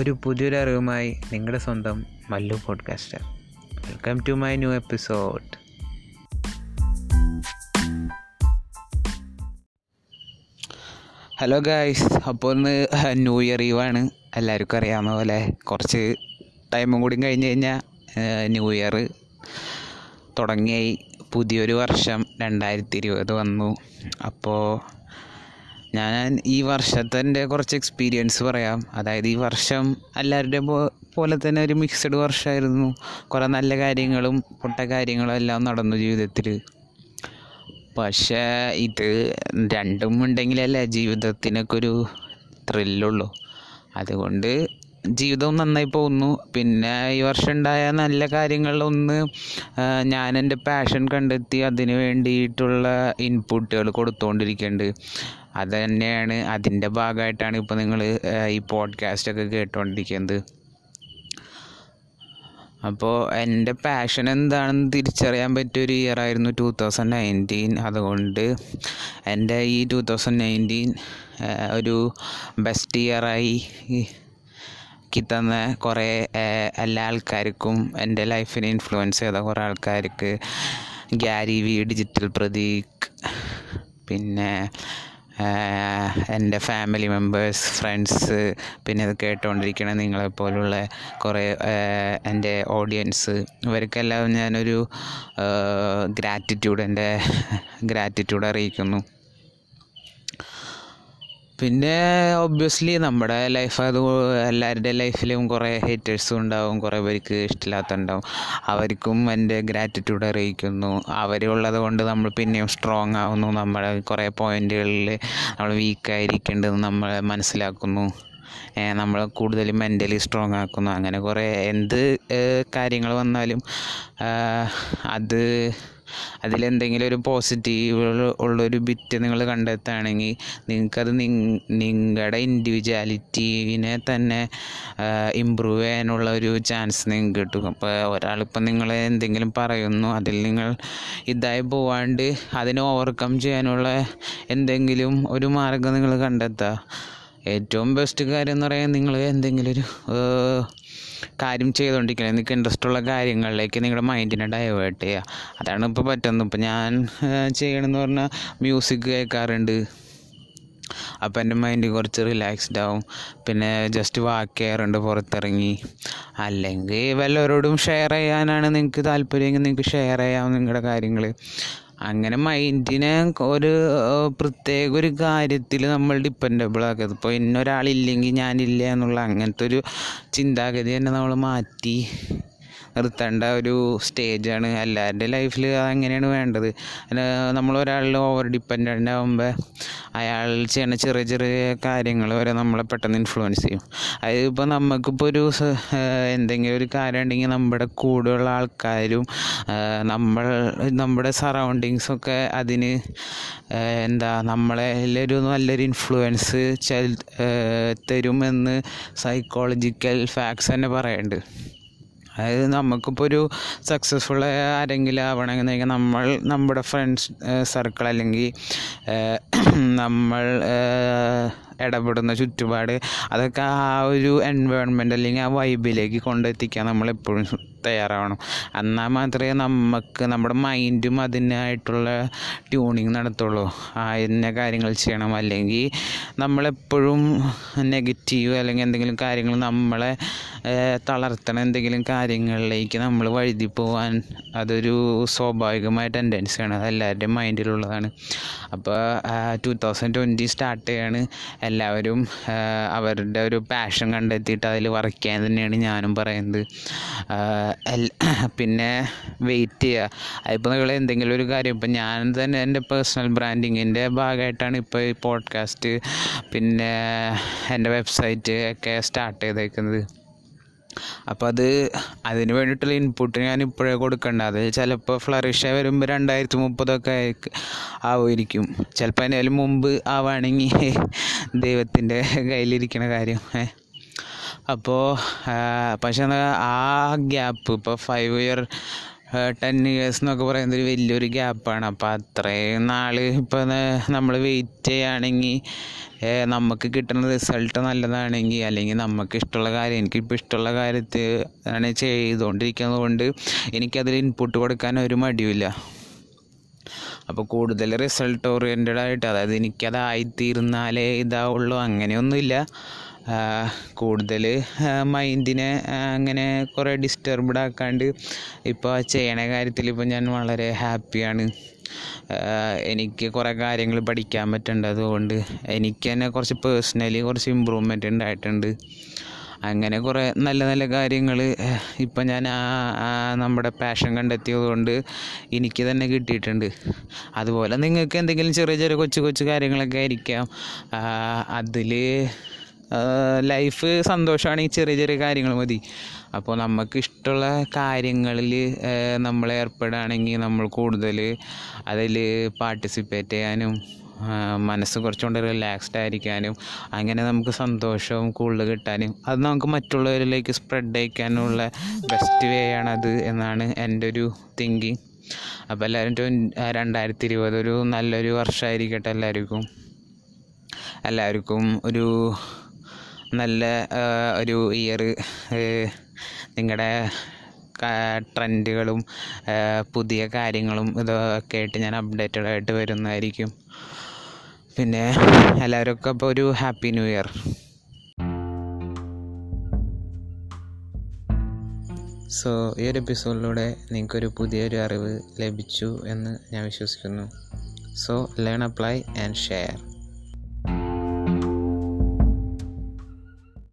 ഒരു പുതിയൊരു അറിവുമായി നിങ്ങളുടെ സ്വന്തം Mallu podcaster welcome to my new episode hello guys അപ്പോൾ ഒന്ന് ന്യൂ ഇയർ ഈവാണ് എല്ലാവർക്കും അറിയാവുന്ന പോലെ കുറച്ച് ടൈമും കൂടി കഴിഞ്ഞ് കഴിഞ്ഞാൽ ന്യൂ ഇയർ തുടങ്ങിയായി. പുതിയൊരു വർഷം രണ്ടായിരത്തി ഇരുപത് വന്നു. അപ്പോൾ ഞാൻ ഈ വർഷത്തിന്റെ കുറച്ച് എക്സ്പീരിയൻസ് പറയാം. അതായത് ഈ വർഷം എല്ലാവരുടെയും പോലെ തന്നെ ഒരു മിക്സഡ് വർഷമായിരുന്നു കുറേ നല്ല കാര്യങ്ങളും പൊട്ട കാര്യങ്ങളും എല്ലാം നടന്നു ജീവിതത്തിൽ. പക്ഷേ ഇത് രണ്ടും ഉണ്ടെങ്കിലല്ലേ ജീവിതത്തിനൊക്കെ ഒരു ത്രില്ലുള്ളൂ അതുകൊണ്ട് ജീവിതവും നന്നായി പോകുന്നു. പിന്നെ ഈ വർഷം ഉണ്ടായ നല്ല കാര്യങ്ങളിലൊന്ന് ഞാൻ എന്റെ പാഷൻ കണ്ടെത്തി അതിന് വേണ്ടിയിട്ടുള്ള ഇൻപുട്ടുകൾ കൊടുത്തുകൊണ്ടിരിക്കുന്നുണ്ട് അത് തന്നെയാണ് അതിന്റെ ഭാഗമായിട്ടാണ് ഇപ്പോൾ നിങ്ങൾ ഈ പോഡ്കാസ്റ്റൊക്കെ കേട്ടുകൊണ്ടിരിക്കുന്നത് അപ്പോൾ എന്റെ പാഷൻ എന്താണെന്ന് തിരിച്ചറിയാൻ പറ്റിയൊരു ഇയർ ആയിരുന്നു ടു തൗസൻഡ് നയന്റീൻ അതുകൊണ്ട് എന്റെ ഈ ടു തൗസൻഡ് നയന്റീൻ ഒരു ബെസ്റ്റ് ഇയറായി എനിക്ക് തന്ന കുറേ എല്ലാ ആൾക്കാർക്കും എന്റെ ലൈഫിനെ ഇൻഫ്ലുവൻസ് ചെയ്ത കുറേ ആൾക്കാർക്ക് ഗ്യാരി വി ഡിജിറ്റൽ പ്രതീക് പിന്നെ എന്റെ ഫാമിലി മെമ്പേഴ്സ് ഫ്രണ്ട്സ് പിന്നെ ഇത് കേട്ടുകൊണ്ടിരിക്കണ നിങ്ങളെപ്പോലുള്ള കുറേ എന്റെ ഓഡിയൻസ് ഇവർക്കെല്ലാം ഞാനൊരു ഗ്രാറ്റിറ്റ്യൂഡ് എന്റെ ഗ്രാറ്റിറ്റ്യൂഡ് അറിയിക്കുന്നു. പിന്നെ ഒബ്വിയസ്ലി നമ്മുടെ ലൈഫ് അത് എല്ലാവരുടെ ലൈഫിലും കുറേ ഹേറ്റേഴ്സും ഉണ്ടാവും കുറേ പേർക്ക് ഇഷ്ടമില്ലാത്തുണ്ടാവും അവർക്കും എന്റെ ഗ്രാറ്റിറ്റ്യൂഡ് അറിയിക്കുന്നു. അവരുള്ളത് കൊണ്ട് നമ്മൾ പിന്നെയും സ്ട്രോങ് ആവുന്നു. നമ്മുടെ കുറേ പോയിന്റുകളിൽ നമ്മൾ വീക്കായിരിക്കേണ്ടത് നമ്മൾ മനസ്സിലാക്കുന്നു. നമ്മൾ കൂടുതൽ മെന്റലി സ്ട്രോങ് ആക്കുന്നു. അങ്ങനെ കുറേ എന്ത് കാര്യങ്ങൾ വന്നാലും അത് അതിലെന്തെങ്കിലും ഒരു പോസിറ്റീവ് ഉള്ളൊരു ബിറ്റ് നിങ്ങൾ കണ്ടെത്തുകയാണെങ്കിൽ നിങ്ങൾക്കത് നിങ്ങളുടെ ഇൻഡിവിജ്വാലിറ്റീനെ തന്നെ ഇമ്പ്രൂവ് ചെയ്യാനുള്ള ഒരു ചാൻസ് നിങ്ങൾക്ക് കിട്ടും. അപ്പോൾ ഒരാളിപ്പം നിങ്ങളെ എന്തെങ്കിലും പറയുന്നു അതിൽ നിങ്ങൾ ഇതായി പോവാണ്ട് അതിനെ ഓവർകം ചെയ്യാനുള്ള എന്തെങ്കിലും ഒരു മാർഗം നിങ്ങൾ കണ്ടെത്തുക ഏറ്റവും ബെസ്റ്റ് കാര്യം എന്ന് പറയാൻ നിങ്ങൾ എന്തെങ്കിലും ഒരു കാര്യം ചെയ്തുകൊണ്ടിരിക്കുന്നത് നിങ്ങൾക്ക് ഇൻട്രസ്റ്റ് ഉള്ള കാര്യങ്ങളിലേക്ക് നിങ്ങളുടെ മൈൻഡിനെ ഡൈവേർട്ട് ചെയ്യുക അതാണ് ഇപ്പോൾ പറ്റുന്നത്. ഇപ്പോൾ ഞാൻ ചെയ്യണമെന്ന് പറഞ്ഞാൽ മ്യൂസിക് കേൾക്കാറുണ്ട്. അപ്പോൾ എന്റെ മൈൻഡ് കുറച്ച് റിലാക്സ്ഡ് ആവും. പിന്നെ ജസ്റ്റ് വാക്ക് ചെയ്യാറുണ്ട് പുറത്തിറങ്ങി. അല്ലെങ്കിൽ വല്ലവരോടും ഷെയർ ചെയ്യാനാണ് നിങ്ങൾക്ക് താല്പര്യമെങ്കിൽ നിങ്ങൾക്ക് ഷെയർ ചെയ്യാം നിങ്ങളുടെ കാര്യങ്ങൾ അങ്ങനെ മൈൻഡിനെ ഒരു പ്രത്യേക ഒരു കാര്യത്തിൽ നമ്മൾ ഡിപ്പെൻഡബിൾ ആക്കരുത്. ഇപ്പോൾ ഇന്നൊരാളില്ലെങ്കിൽ ഞാനില്ല എന്നുള്ള അങ്ങനത്തെ ഒരു ചിന്താഗതി തന്നെ നമ്മൾ മാറ്റി നിർത്തേണ്ട ഒരു സ്റ്റേജാണ്. എല്ലാവരുടെ ലൈഫിൽ അതെങ്ങനെയാണ് വേണ്ടത്? നമ്മൾ ഒരാളിൽ ഓവർ ഡിപ്പെൻഡന്റ് ആകുമ്പോൾ അയാൾ ചെയ്യുന്ന ചെറിയ ചെറിയ കാര്യങ്ങൾ വരെ നമ്മളെ പെട്ടെന്ന് ഇൻഫ്ലുവൻസ് ചെയ്യും. അതായത് ഇപ്പോൾ നമുക്കിപ്പോൾ ഒരു എന്തെങ്കിലും ഒരു കാര്യം ഉണ്ടെങ്കിൽ നമ്മുടെ കൂടെയുള്ള ആൾക്കാരും നമ്മൾ നമ്മുടെ സറൗണ്ടിങ്സൊക്കെ അതിന് എന്താ നമ്മളെ ഒരു നല്ലൊരു ഇൻഫ്ലുവൻസ് ചെൽ തരുമെന്ന് സൈക്കോളജിക്കൽ ഫാക്ട്സ് തന്നെ പറയുന്നുണ്ട് അതായത് നമുക്കിപ്പോൾ ഒരു സക്സസ്ഫുൾ ആരെങ്കിലും ആവണമെന്നുണ്ടെങ്കിൽ നമ്മൾ നമ്മുടെ ഫ്രണ്ട്സ് സർക്കിൾ അല്ലെങ്കിൽ നമ്മൾ ഇടപെടുന്ന ചുറ്റുപാട് അതൊക്കെ ആ ഒരു എൻവയോൺമെന്റ് അല്ലെങ്കിൽ ആ വൈബിലേക്ക് കൊണ്ടെത്തിക്കാൻ നമ്മൾ എപ്പോഴും തയ്യാറാവണം. എന്നാൽ മാത്രമേ നമുക്ക് നമ്മുടെ മൈൻഡും അതിനായിട്ടുള്ള ട്യൂണിങ് നടത്തുള്ളൂ. ആ ഇന്ന കാര്യങ്ങൾ ചെയ്യണം. അല്ലെങ്കിൽ നമ്മളെപ്പോഴും നെഗറ്റീവ് അല്ലെങ്കിൽ എന്തെങ്കിലും കാര്യങ്ങൾ നമ്മളെ തളർത്തണ എന്തെങ്കിലും കാര്യങ്ങളിലേക്ക് നമ്മൾ വഴുതി പോവാൻ അതൊരു സ്വാഭാവികമായ ടെൻഡൻസിയാണ് അത് എല്ലാവരുടെയും മൈൻഡിലുള്ളതാണ് അപ്പോൾ ടു തൗസൻഡ് ട്വന്റി സ്റ്റാർട്ട് ചെയ്യാണ്. എല്ലാവരും അവരുടെ ഒരു പാഷൻ കണ്ടെത്തിയിട്ട് അതിൽ വർക്ക് ചെയ്യാൻ തന്നെയാണ് ഞാനും പറയുന്നത്. പിന്നെ വെയിറ്റ് ചെയ്യുക. അതിപ്പോൾ നിങ്ങൾ എന്തെങ്കിലും ഒരു കാര്യം ഇപ്പം ഞാൻ തന്നെ എന്റെ പേഴ്സണൽ ബ്രാൻഡിങ്ങിന്റെ ഭാഗമായിട്ടാണ് ഇപ്പോൾ ഈ പോഡ്കാസ്റ്റ് പിന്നെ എന്റെ വെബ്സൈറ്റ് ഒക്കെ സ്റ്റാർട്ട് ചെയ്തേക്കുന്നത്. അപ്പോൾ അത് അതിന് വേണ്ടിയിട്ടുള്ള ഇൻപുട്ട് ഞാൻ ഇപ്പോഴേ കൊടുക്കേണ്ട. അത് ചിലപ്പോൾ ഫ്ലറിഷ വരുമ്പോൾ രണ്ടായിരത്തി മുപ്പതൊക്കെ ആവുമായിരിക്കും. ചിലപ്പോൾ അതിന് മുമ്പ് ആവുകയാണെങ്കിൽ ദൈവത്തിന്റെ കയ്യിലിരിക്കുന്ന കാര്യം. അപ്പോൾ പക്ഷേ ആ ഗ്യാപ്പ് ഇപ്പോൾ ഫൈവ് ഇയർ ടെൻ ഇയേഴ്സ് എന്നൊക്കെ പറയുന്നത് ഒരു വലിയൊരു ഗ്യാപ്പാണ് അപ്പോൾ അത്രയും നാൾ ഇപ്പോൾ നമ്മൾ വെയിറ്റ് ചെയ്യുകയാണെങ്കിൽ നമുക്ക് കിട്ടുന്ന റിസൾട്ട് നല്ലതാണെങ്കിൽ അല്ലെങ്കിൽ നമുക്ക് ഇഷ്ടമുള്ള കാര്യം എനിക്കിപ്പോൾ ഇഷ്ടമുള്ള കാര്യത്തിൽ ആണ് ചെയ്തുകൊണ്ടിരിക്കുന്നത് കൊണ്ട് എനിക്കതിൽ ഇൻപുട്ട് കൊടുക്കാൻ ഒരു മടിയില്ല അപ്പോൾ കൂടുതൽ റിസൾട്ട് ഓറിയന്റഡ് ആയിട്ട് അതായത് എനിക്കതായിത്തീർന്നാലേ ഇതാവുള്ളൂ. അങ്ങനെയൊന്നുമില്ല. കൂടുതൽ മൈൻഡിനെ അങ്ങനെ കുറേ ഡിസ്റ്റർബ്ഡ് ആക്കാണ്ട് ഇപ്പോൾ ചെയ്യണ കാര്യത്തിൽ ഇപ്പോൾ ഞാൻ വളരെ ഹാപ്പിയാണ്. എനിക്ക് കുറേ കാര്യങ്ങൾ പഠിക്കാൻ പറ്റുന്നുണ്ട് അതുകൊണ്ട് എനിക്ക് തന്നെ കുറച്ച് പേഴ്സണലി കുറച്ച് ഇമ്പ്രൂവ്മെന്റ് ഉണ്ടായിട്ടുണ്ട് അങ്ങനെ കുറേ നല്ല നല്ല കാര്യങ്ങൾ ഇപ്പം ഞാൻ നമ്മുടെ പാഷൻ കണ്ടെത്തിയത് കൊണ്ട് എനിക്ക് തന്നെ കിട്ടിയിട്ടുണ്ട്. അതുപോലെ നിങ്ങൾക്ക് എന്തെങ്കിലും ചെറിയ ചെറിയ കൊച്ചു കൊച്ചു കാര്യങ്ങളൊക്കെ ആയിരിക്കാം. അതിൽ ലൈഫ് സന്തോഷമാണ് ഈ ചെറിയ ചെറിയ കാര്യങ്ങൾ മതി. അപ്പോൾ നമുക്ക് ഇഷ്ടമുള്ള കാര്യങ്ങളിൽ നമ്മൾ ഏർപ്പെടുകയാണെങ്കിൽ നമ്മൾ കൂടുതൽ അതിൽ പാർട്ടിസിപ്പേറ്റ് ചെയ്യാനും മനസ്സ് കുറച്ചുകൊണ്ട് റിലാക്സ്ഡ് ആയിരിക്കാനും അങ്ങനെ നമുക്ക് സന്തോഷവും കൂടുതൽ കിട്ടാനും അത് നമുക്ക് മറ്റുള്ളവരിലേക്ക് സ്പ്രെഡ് അയക്കാനുള്ള ബെസ്റ്റ് വേ ആണത് എന്നാണ് എന്റെ ഒരു തിങ്കിങ് അപ്പോൾ എല്ലാവരും ട്വൻ രണ്ടായിരത്തി ഇരുപത് ഒരു നല്ലൊരു വർഷമായിരിക്കട്ടെ എല്ലാവർക്കും. എല്ലാവർക്കും ഒരു നല്ല ഒരു ഇയർ നിങ്ങളുടെ ട്രെൻഡുകളും പുതിയ കാര്യങ്ങളും ഇതൊക്കെ ആയിട്ട് ഞാൻ അപ്ഡേറ്റഡ് ആയിട്ട് വരുന്നതായിരിക്കും. പിന്നെ എല്ലാവർക്കും അപ്പോൾ ഒരു ഹാപ്പി ന്യൂ ഇയർ സോ ഈ ഒരു എപ്പിസോഡിലൂടെ നിങ്ങൾക്കൊരു പുതിയൊരു അറിവ് ലഭിച്ചു എന്ന് ഞാൻ വിശ്വസിക്കുന്നു. So learn apply and share